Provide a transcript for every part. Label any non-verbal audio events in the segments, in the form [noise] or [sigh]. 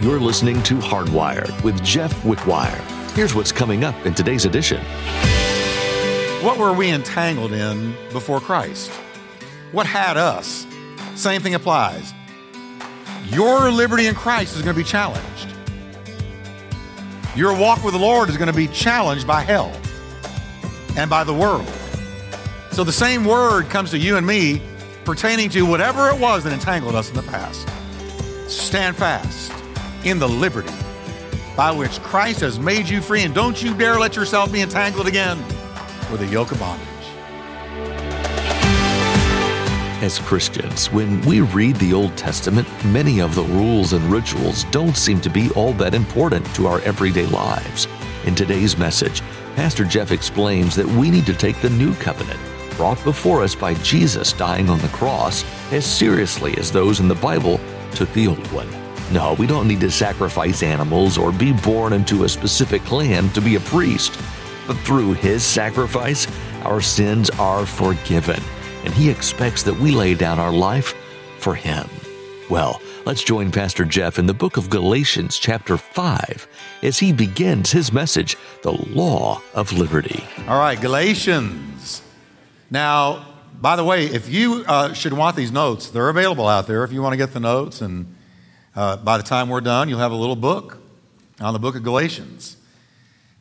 You're listening to Hardwired with Jeff Wickwire. Here's what's coming up in today's edition. What were we entangled in before Christ? What had us? Same thing applies. Your liberty in Christ is going to be challenged. Your walk with the Lord is going to be challenged by hell and by the world. So the same word comes to you and me pertaining to whatever it was that entangled us in the past. Stand fast in the liberty by which Christ has made you free, and don't you dare let yourself be entangled again with a yoke of bondage. As Christians, when we read the Old Testament, many of the rules and rituals don't seem to be all that important to our everyday lives. In today's message, Pastor Jeff explains that we need to take the new covenant brought before us by Jesus dying on the cross as seriously as those in the Bible took the old one. No, we don't need to sacrifice animals or be born into a specific clan to be a priest. But through his sacrifice, our sins are forgiven and He expects that we lay down our life for Him. Well, let's join Pastor Jeff in the book of Galatians, chapter 5, as he begins his message, The Law of Liberty. All right, Galatians. Now, by the way, if you uh, should want these notes, they're available out there if you want to get the notes. And uh, by the time we're done, you'll have a little book on the book of Galatians.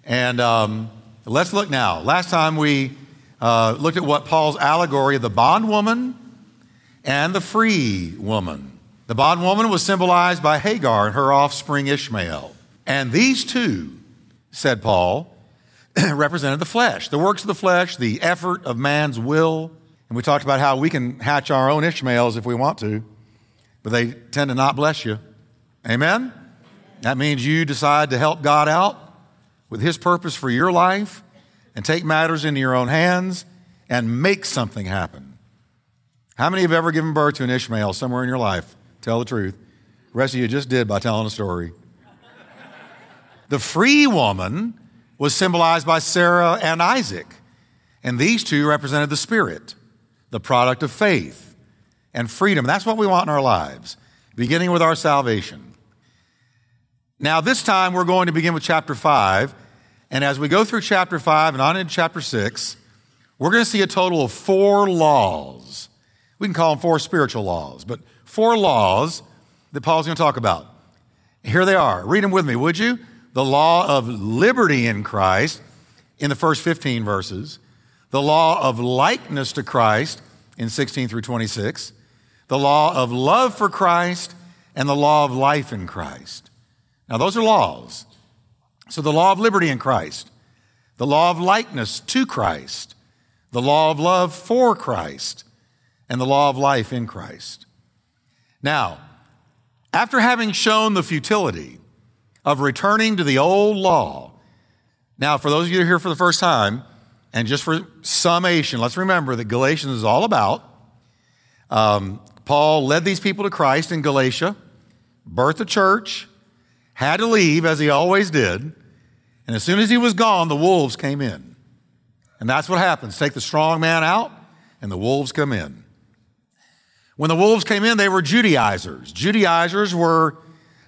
And um, let's look now. Last time we uh, looked at what Paul's allegory of the bondwoman and the free woman. The bondwoman was symbolized by Hagar and her offspring Ishmael. And these two, said Paul, [clears throat] represented the flesh, the works of the flesh, the effort of man's will. And we talked about how we can hatch our own Ishmaels if we want to, but they tend to not bless you. Amen? That means you decide to help God out with His purpose for your life and take matters into your own hands and make something happen. How many have ever given birth to an Ishmael somewhere in your life? Tell the truth. The rest of you just did by telling a story. the free woman was symbolized by Sarah and Isaac, and these two represented the Spirit, the product of faith and freedom. That's what we want in our lives, beginning with our salvation. Now, this time we're going to begin with chapter 5 and as we go through chapter 5 and on into chapter 6, we're going to see a total of four laws. We can call them four spiritual laws, but four laws that Paul's going to talk about. Here they are. Read them with me, would you? The law of liberty in Christ in the first 15 verses, the law of likeness to Christ in 16 through 26, the law of love for Christ, and the law of life in Christ. Now, those are laws. So, the law of liberty in Christ, the law of likeness to Christ, the law of love for Christ, and the law of life in Christ. Now, after having shown the futility of returning to the old law, now, for those of you who are here for the first time, and just for summation, let's remember that Galatians is all about. Um, Paul led these people to Christ in Galatia, birthed a church, had to leave as he always did. And as soon as he was gone, the wolves came in. And that's what happens. Take the strong man out, and the wolves come in. When the wolves came in, they were Judaizers. Judaizers were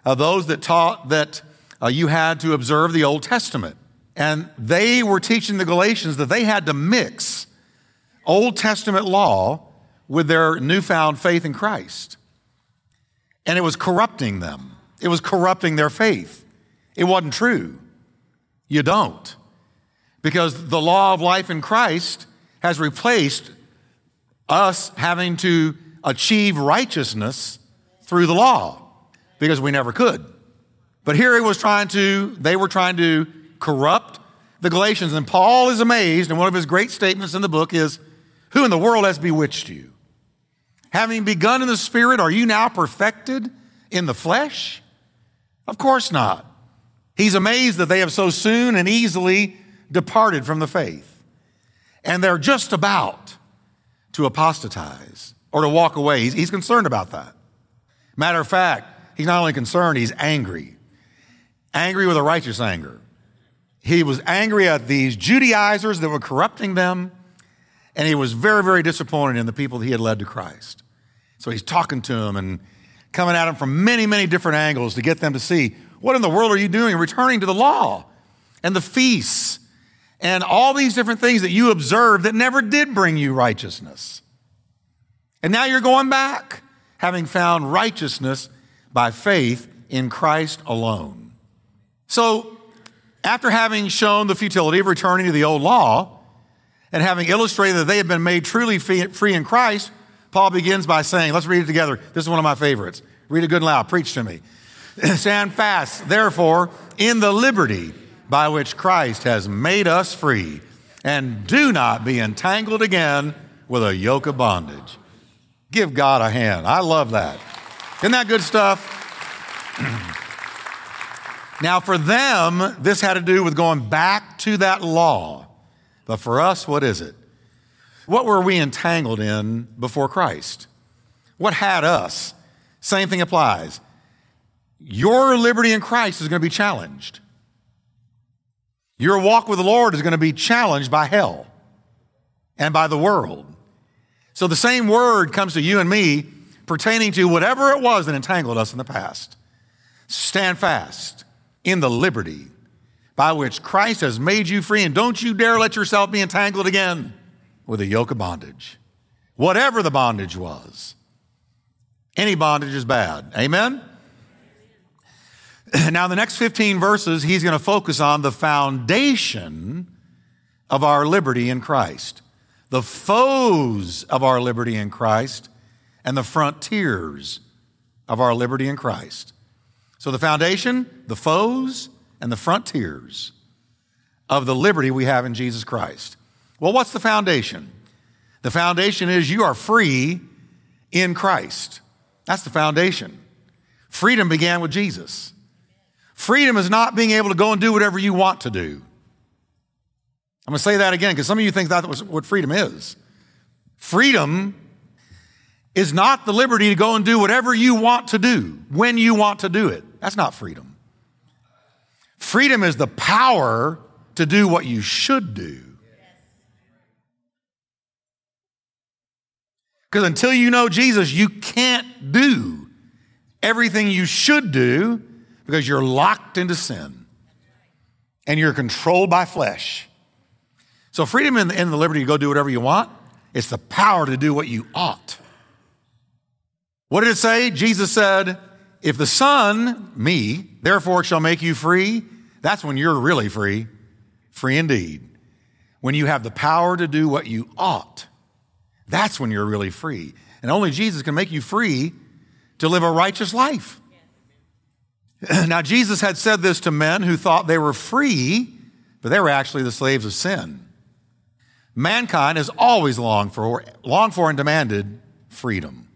uh, those that taught that uh, you had to observe the Old Testament. And they were teaching the Galatians that they had to mix Old Testament law with their newfound faith in Christ. And it was corrupting them. It was corrupting their faith. It wasn't true. You don't. Because the law of life in Christ has replaced us having to achieve righteousness through the law because we never could. But here he was trying to, they were trying to corrupt the Galatians. And Paul is amazed, and one of his great statements in the book is, Who in the world has bewitched you? Having begun in the Spirit, are you now perfected in the flesh? Of course not. He's amazed that they have so soon and easily departed from the faith. And they're just about to apostatize or to walk away. He's, he's concerned about that. Matter of fact, he's not only concerned, he's angry. Angry with a righteous anger. He was angry at these Judaizers that were corrupting them, and he was very, very disappointed in the people that he had led to Christ. So he's talking to them and coming at them from many, many different angles to get them to see what in the world are you doing returning to the law and the feasts and all these different things that you observed that never did bring you righteousness. And now you're going back, having found righteousness by faith in Christ alone. So, after having shown the futility of returning to the old law and having illustrated that they have been made truly free in Christ, Paul begins by saying, let's read it together. This is one of my favorites. Read it good and loud. Preach to me. [laughs] Stand fast, therefore, in the liberty by which Christ has made us free, and do not be entangled again with a yoke of bondage. Give God a hand. I love that. Isn't that good stuff? [clears throat] now, for them, this had to do with going back to that law. But for us, what is it? What were we entangled in before Christ? What had us? Same thing applies. Your liberty in Christ is going to be challenged. Your walk with the Lord is going to be challenged by hell and by the world. So the same word comes to you and me pertaining to whatever it was that entangled us in the past. Stand fast in the liberty by which Christ has made you free, and don't you dare let yourself be entangled again with a yoke of bondage. Whatever the bondage was. Any bondage is bad. Amen? [laughs] Now, the next 15 verses, he's going to focus on the foundation of our liberty in Christ, the foes of our liberty in Christ, and the frontiers of our liberty in Christ. So, the foundation, the foes, and the frontiers of the liberty we have in Jesus Christ. Well, what's the foundation? The foundation is you are free in Christ. That's the foundation. Freedom began with Jesus. Freedom is not being able to go and do whatever you want to do. I'm going to say that again because some of you think that's what freedom is. Freedom is not the liberty to go and do whatever you want to do when you want to do it. That's not freedom. Freedom is the power to do what you should do. Because until you know Jesus, you can't do everything you should do because you're locked into sin and you're controlled by flesh. So, freedom and the, liberty to go do whatever you want, it's the power to do what you ought. What did it say? Jesus said, If the Son, me, therefore shall make you free, that's when you're really free, free indeed. When you have the power to do what you ought, that's when you're really free. And only Jesus can make you free to live a righteous life. [clears throat] Now, Jesus had said this to men who thought they were free, but they were actually the slaves of sin. Mankind has always longed for, longed for and demanded freedom.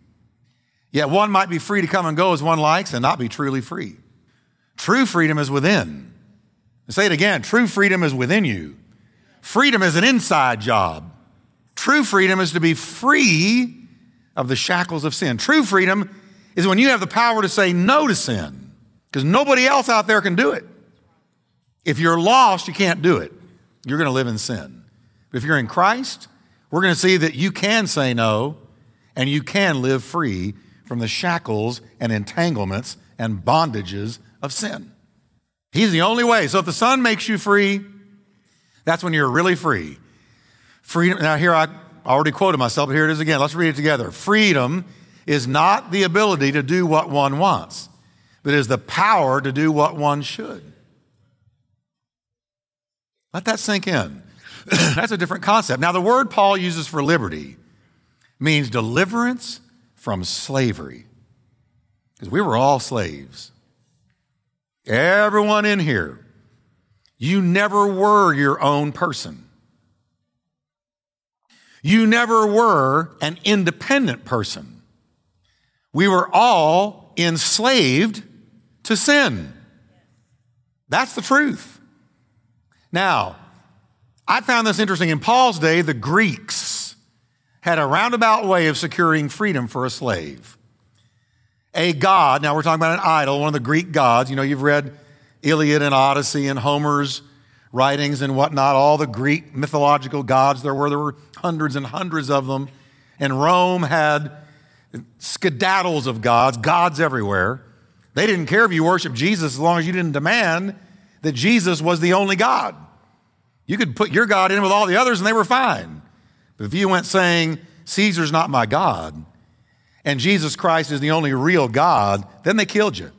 Yet one might be free to come and go as one likes and not be truly free. True freedom is within. say it again true freedom is within you. Freedom is an inside job. True freedom is to be free of the shackles of sin. True freedom is when you have the power to say no to sin because nobody else out there can do it. If you're lost, you can't do it. You're going to live in sin. But if you're in Christ, we're going to see that you can say no and you can live free from the shackles and entanglements and bondages of sin. He's the only way. So if the Son makes you free, that's when you're really free. Freedom, now here I already quoted myself, but here it is again. Let's read it together. Freedom is not the ability to do what one wants but is the power to do what one should. Let that sink in. [clears throat] That's a different concept. Now, the word Paul uses for liberty means deliverance from slavery, because we were all slaves. Everyone in here, you never were your own person. You never were an independent person. We were all enslaved to sin. That's the truth. Now, I found this interesting. In Paul's day, the Greeks had a roundabout way of securing freedom for a slave. A god, now we're talking about an idol, one of the Greek gods. You know, you've read Iliad and Odyssey and Homer's writings and whatnot, all the Greek mythological gods there were. There were hundreds and hundreds of them. And Rome had skedaddles of gods, gods everywhere. They didn't care if you worshiped Jesus as long as you didn't demand that Jesus was the only God. You could put your God in with all the others and they were fine. But if you went saying, Caesar's not my God, and Jesus Christ is the only real God, then they killed you.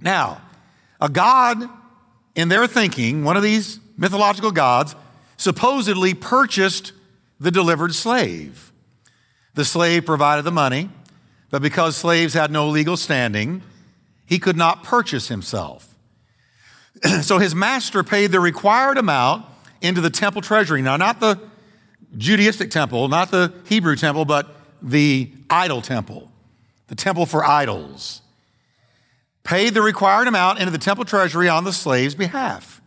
Now, a God, in their thinking, one of these mythological gods, supposedly purchased the delivered slave. The slave provided the money, but because slaves had no legal standing, he could not purchase himself. [clears throat] so his master paid the required amount into the temple treasury. Now, not the Judaistic temple, not the Hebrew temple, but the idol temple, the temple for idols. Paid the required amount into the temple treasury on the slave's behalf.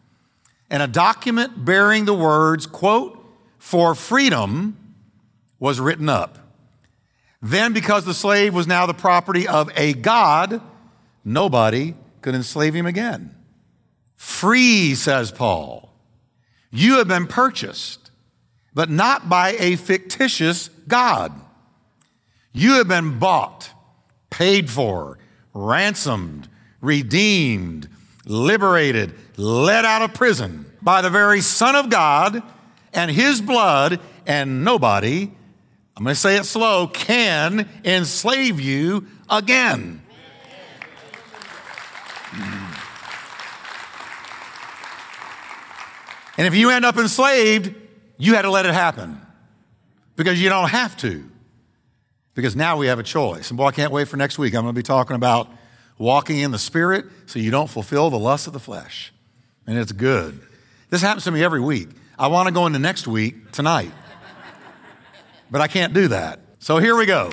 And a document bearing the words, quote, for freedom was written up. Then, because the slave was now the property of a God, nobody could enslave him again. Free, says Paul. You have been purchased, but not by a fictitious God. You have been bought, paid for, ransomed, redeemed, liberated, let out of prison by the very Son of God and His blood, and nobody, I'm going to say it slow, can enslave you again. And if you end up enslaved, you had to let it happen because you don't have to. Because now we have a choice. And boy, I can't wait for next week. I'm going to be talking about walking in the Spirit so you don't fulfill the lust of the flesh. And it's good. This happens to me every week. I want to go into next week tonight, [laughs] but I can't do that. So here we go.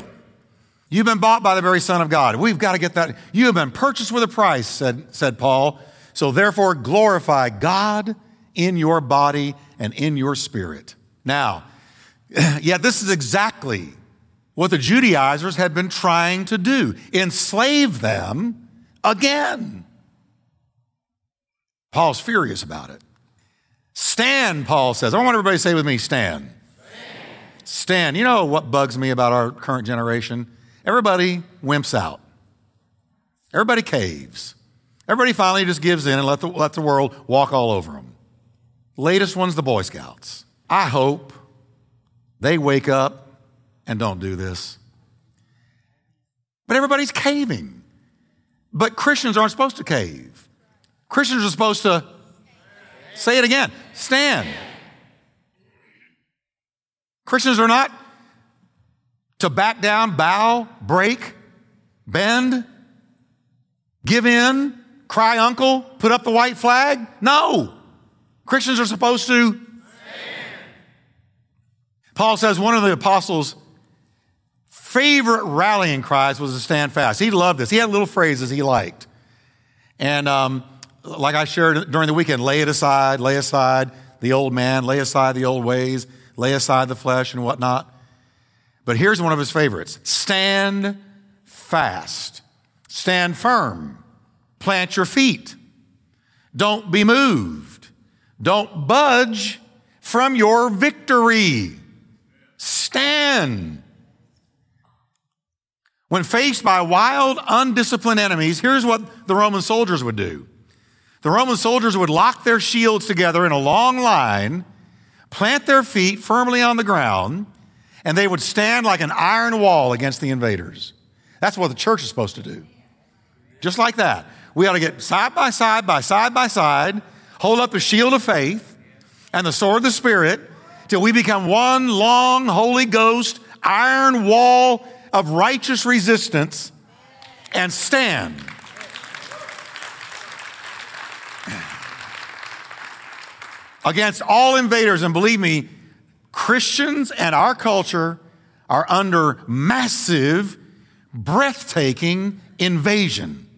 You've been bought by the very Son of God. We've got to get that. You have been purchased with a price, said, said Paul. So therefore, glorify God in your body and in your spirit. Now, [clears throat] yeah, this is exactly what the Judaizers had been trying to do enslave them again. Paul's furious about it. Stand, Paul says. I want everybody to say with me, stand. stand. You know what bugs me about our current generation? Everybody wimps out. Everybody caves. Everybody finally just gives in and let the, let the world walk all over them. Latest one's the Boy Scouts. I hope they wake up and don't do this. But everybody's caving. But Christians aren't supposed to cave. Christians are supposed to say it again stand. Christians are not to back down, bow, break, bend, give in, cry uncle, put up the white flag. No. Christians are supposed to. Stand. Paul says one of the apostles' favorite rallying cries was to stand fast. He loved this. He had little phrases he liked. And um, like I shared during the weekend, lay it aside, lay aside the old man, lay aside the old ways, lay aside the flesh and whatnot. But here's one of his favorites stand fast, stand firm, plant your feet, don't be moved. Don't budge from your victory. Stand. When faced by wild, undisciplined enemies, here's what the Roman soldiers would do. The Roman soldiers would lock their shields together in a long line, plant their feet firmly on the ground, and they would stand like an iron wall against the invaders. That's what the church is supposed to do. Just like that. We ought to get side by side by side by side hold up the shield of faith and the sword of the Spirit till we become one long Holy Ghost iron wall of righteous resistance and stand. Against all invaders, and believe me, Christians and our culture are under massive, breathtaking invasion.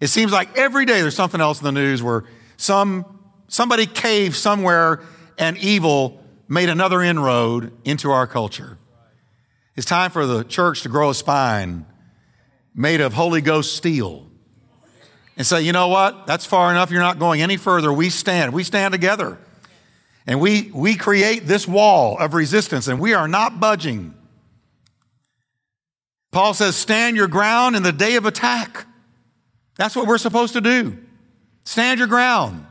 It seems like every day there's something else in the news where some, somebody caved somewhere and evil made another inroad into our culture. It's time for the church to grow a spine made of Holy Ghost steel and say, you know what? That's far enough. You're not going any further. We stand. We stand together. And we, we create this wall of resistance, and we are not budging. Paul says, Stand your ground in the day of attack. That's what we're supposed to do. Stand your ground.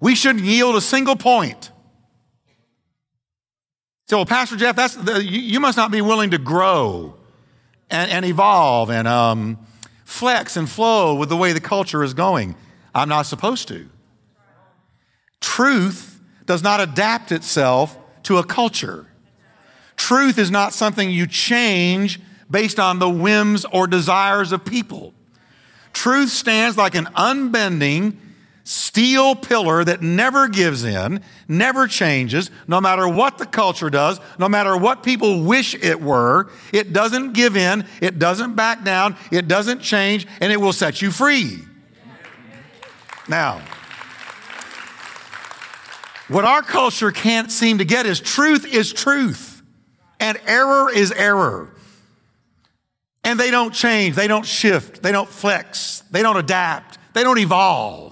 We shouldn't yield a single point. So, well, Pastor Jeff, that's the, you, you, must not be willing to grow and, and evolve and um, flex and flow with the way the culture is going. I'm not supposed to. Truth does not adapt itself to a culture. Truth is not something you change based on the whims or desires of people. Truth stands like an unbending steel pillar that never gives in, never changes, no matter what the culture does, no matter what people wish it were. It doesn't give in, it doesn't back down, it doesn't change, and it will set you free. Now, what our culture can't seem to get is truth is truth, and error is error. And they don't change, they don't shift, they don't flex, they don't adapt, they don't evolve.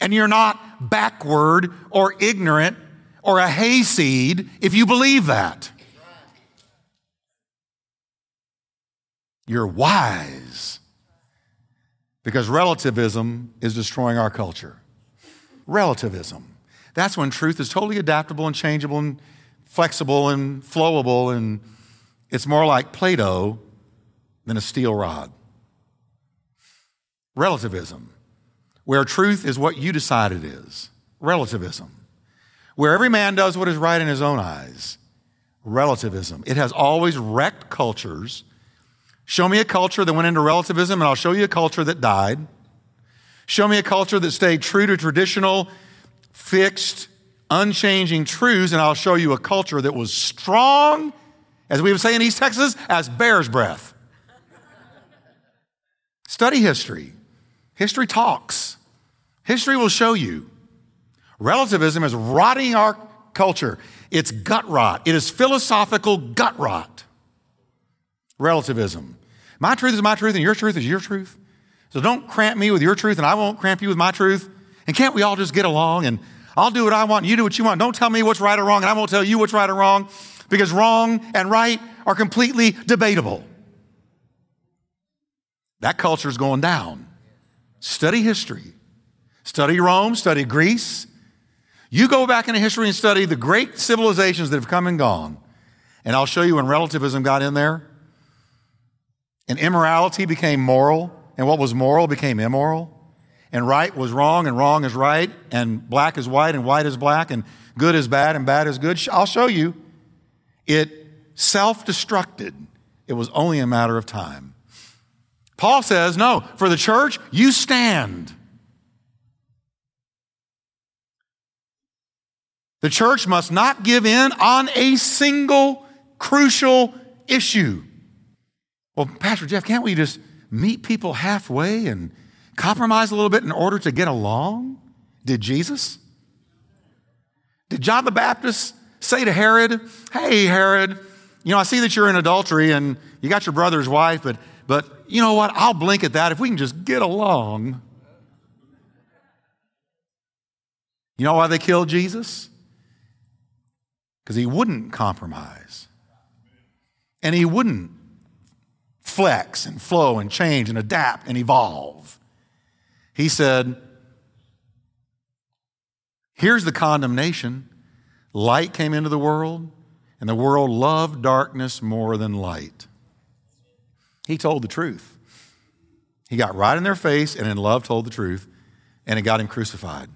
And you're not backward or ignorant or a hayseed if you believe that. You're wise because relativism is destroying our culture. Relativism. That's when truth is totally adaptable and changeable and flexible and flowable and it's more like Play Doh than a steel rod. Relativism, where truth is what you decide it is. Relativism, where every man does what is right in his own eyes. Relativism. It has always wrecked cultures. Show me a culture that went into relativism, and I'll show you a culture that died. Show me a culture that stayed true to traditional, fixed, unchanging truths, and I'll show you a culture that was strong as we would say in East Texas, as bear's breath. Study history. History talks. History will show you. Relativism is rotting our culture. It's gut rot. It is philosophical gut rot. Relativism. My truth is my truth and your truth is your truth. So don't cramp me with your truth and I won't cramp you with my truth. And can't we all just get along and I'll do what I want and you do what you want. Don't tell me what's right or wrong and I won't tell you what's right or wrong because wrong and right are completely debatable. That culture is going down. Study history. Study Rome, study Greece. You go back into history and study the great civilizations that have come and gone. And I'll show you when relativism got in there. And immorality became moral, and what was moral became immoral. And right was wrong, and wrong is right, and black is white, and white is black, and good is bad, and bad is good. I'll show you. It self destructed. It was only a matter of time. Paul says, no, for the church, you stand. The church must not give in on a single crucial issue. Well, Pastor Jeff, can't we just meet people halfway and compromise a little bit in order to get along? Did Jesus? Did John the Baptist say to Herod, Hey, Herod, you know, I see that you're in adultery and you got your brother's wife, but, but you know what? I'll blink at that if we can just get along. You know why they killed Jesus? Because he wouldn't compromise. And he wouldn't flex and flow and change and adapt and evolve. He said, Here's the condemnation Light came into the world, and the world loved darkness more than light. He told the truth. He got right in their face and in love told the truth, and it got him crucified.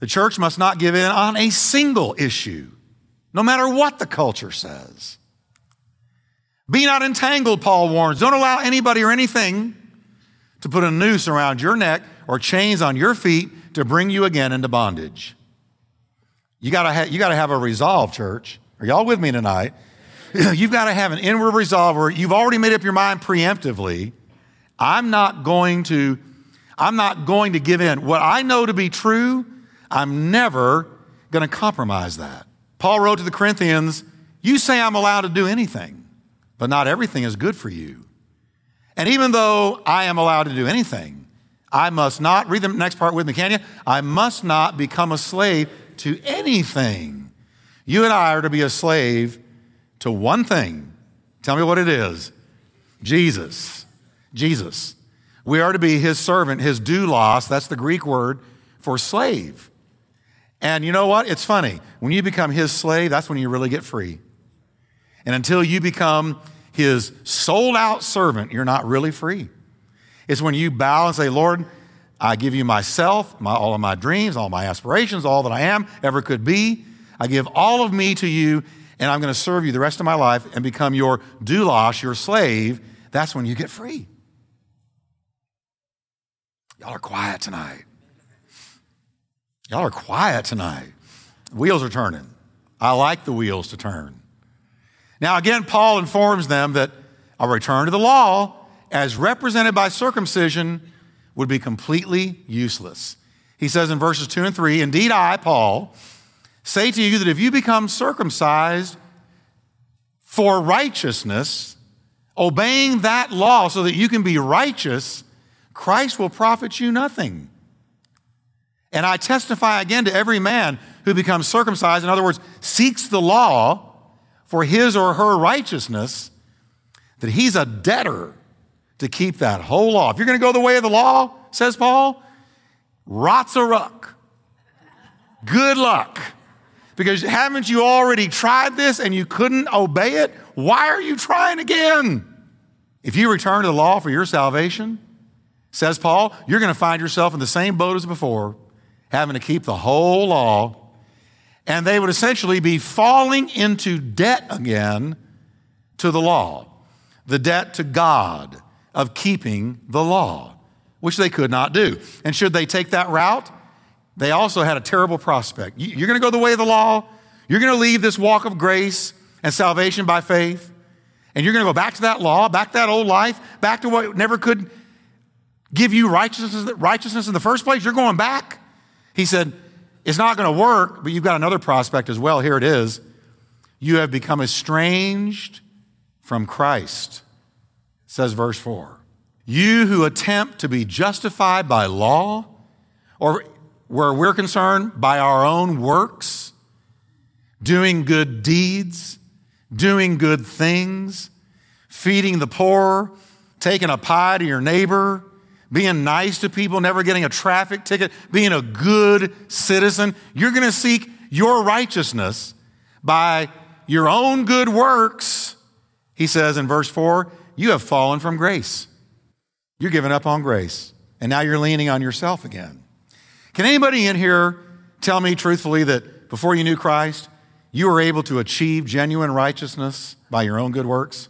The church must not give in on a single issue, no matter what the culture says. Be not entangled, Paul warns. Don't allow anybody or anything to put a noose around your neck or chains on your feet to bring you again into bondage. You gotta, ha- you gotta have a resolve, church. Are y'all with me tonight? [clears throat] You've got to have an inward resolve where you've already made up your mind preemptively. I'm not going to, I'm not going to give in. What I know to be true, I'm never going to compromise that. Paul wrote to the Corinthians, You say I'm allowed to do anything, but not everything is good for you. And even though I am allowed to do anything, I must not, read the next part with me, can you? I must not become a slave to anything. You and I are to be a slave to one thing. Tell me what it is Jesus. Jesus. We are to be his servant, his doulos. That's the Greek word for slave. And you know what? It's funny. When you become his slave, that's when you really get free. And until you become his sold out servant, you're not really free. It's when you bow and say, Lord, I give you myself, my, all of my dreams, all my aspirations, all that I am, ever could be. I give all of me to you, and I'm going to serve you the rest of my life and become your doulos, your slave. That's when you get free. Y'all are quiet tonight. Y'all are quiet tonight. Wheels are turning. I like the wheels to turn. Now, again, Paul informs them that a return to the law, as represented by circumcision, would be completely useless. He says in verses 2 and 3 Indeed, I, Paul, say to you that if you become circumcised for righteousness, obeying that law so that you can be righteous, Christ will profit you nothing. And I testify again to every man who becomes circumcised, in other words, seeks the law for his or her righteousness, that he's a debtor to keep that whole law. If you're going to go the way of the law, says Paul, rots a ruck. Good luck. Because haven't you already tried this and you couldn't obey it? Why are you trying again? If you return to the law for your salvation, says Paul, you're going to find yourself in the same boat as before, having to keep the whole law. And they would essentially be falling into debt again to the law, the debt to God of keeping the law, which they could not do. And should they take that route, they also had a terrible prospect. You're going to go the way of the law, you're going to leave this walk of grace and salvation by faith, and you're going to go back to that law, back to that old life, back to what never could give you righteousness, righteousness in the first place. You're going back. He said, It's not going to work, but you've got another prospect as well. Here it is. You have become estranged from Christ says verse 4. You who attempt to be justified by law, or where we're concerned, by our own works, doing good deeds, doing good things, feeding the poor, taking a pie to your neighbor, being nice to people, never getting a traffic ticket, being a good citizen. You're going to seek your righteousness by your own good works. He says in verse 4 you have fallen from grace. You're giving up on grace. And now you're leaning on yourself again. Can anybody in here tell me truthfully that before you knew Christ, you were able to achieve genuine righteousness by your own good works?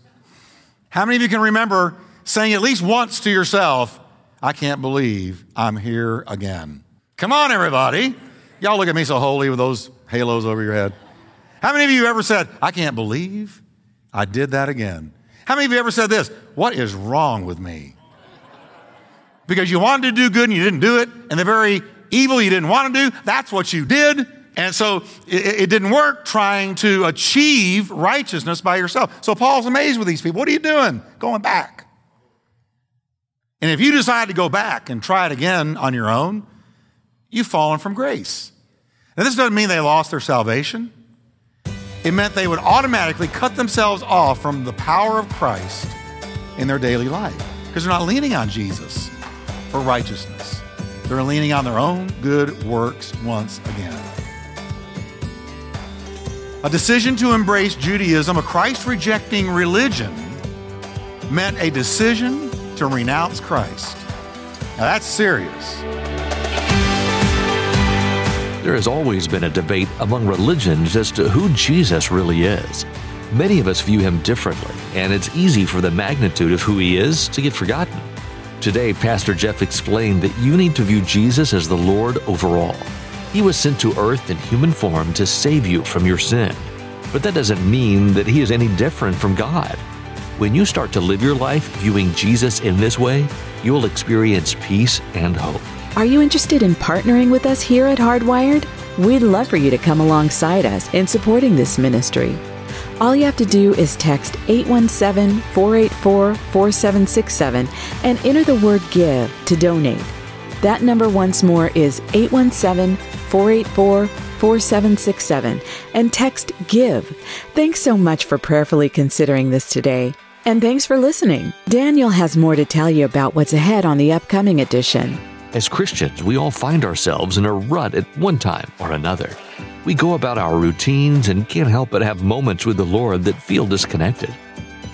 How many of you can remember saying at least once to yourself, I can't believe I'm here again? Come on, everybody. Y'all look at me so holy with those halos over your head. How many of you ever said, I can't believe I did that again? How many of you ever said this? What is wrong with me? Because you wanted to do good and you didn't do it, and the very evil you didn't want to do, that's what you did. And so it, it, didn't work trying to achieve righteousness by yourself. So Paul's amazed with these people. What are you doing? Going back. And if you decide to go back and try it again on your own, you've fallen from grace. Now, this doesn't mean they lost their salvation it meant they would automatically cut themselves off from the power of Christ in their daily life because they're not leaning on Jesus for righteousness. They're leaning on their own good works once again. A decision to embrace Judaism, a Christ rejecting religion, meant a decision to renounce Christ. Now that's serious. There has always been a debate among religions as to who Jesus really is. Many of us view him differently, and it's easy for the magnitude of who he is to get forgotten. Today, Pastor Jeff explained that you need to view Jesus as the Lord over all. He was sent to earth in human form to save you from your sin. But that doesn't mean that he is any different from God. When you start to live your life viewing Jesus in this way, you will experience peace and hope. Are you interested in partnering with us here at Hardwired? We'd love for you to come alongside us in supporting this ministry. All you have to do is text 817 484 4767 and enter the word GIVE to donate. That number once more is 817 484 4767 and text GIVE. Thanks so much for prayerfully considering this today. And thanks for listening. Daniel has more to tell you about what's ahead on the upcoming edition. As Christians, we all find ourselves in a rut at one time or another. We go about our routines and can't help but have moments with the Lord that feel disconnected.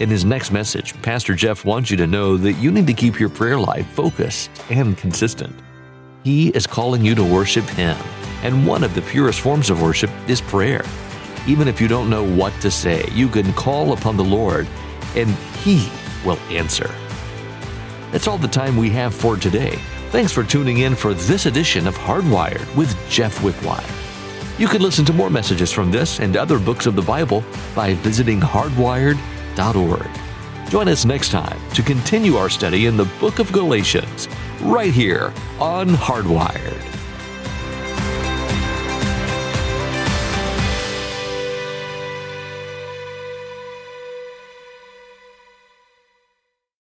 In his next message, Pastor Jeff wants you to know that you need to keep your prayer life focused and consistent. He is calling you to worship Him, and one of the purest forms of worship is prayer. Even if you don't know what to say, you can call upon the Lord and He will answer. That's all the time we have for today. Thanks for tuning in for this edition of Hardwired with Jeff Wickwire. You can listen to more messages from this and other books of the Bible by visiting hardwired.org. Join us next time to continue our study in the book of Galatians, right here on Hardwired.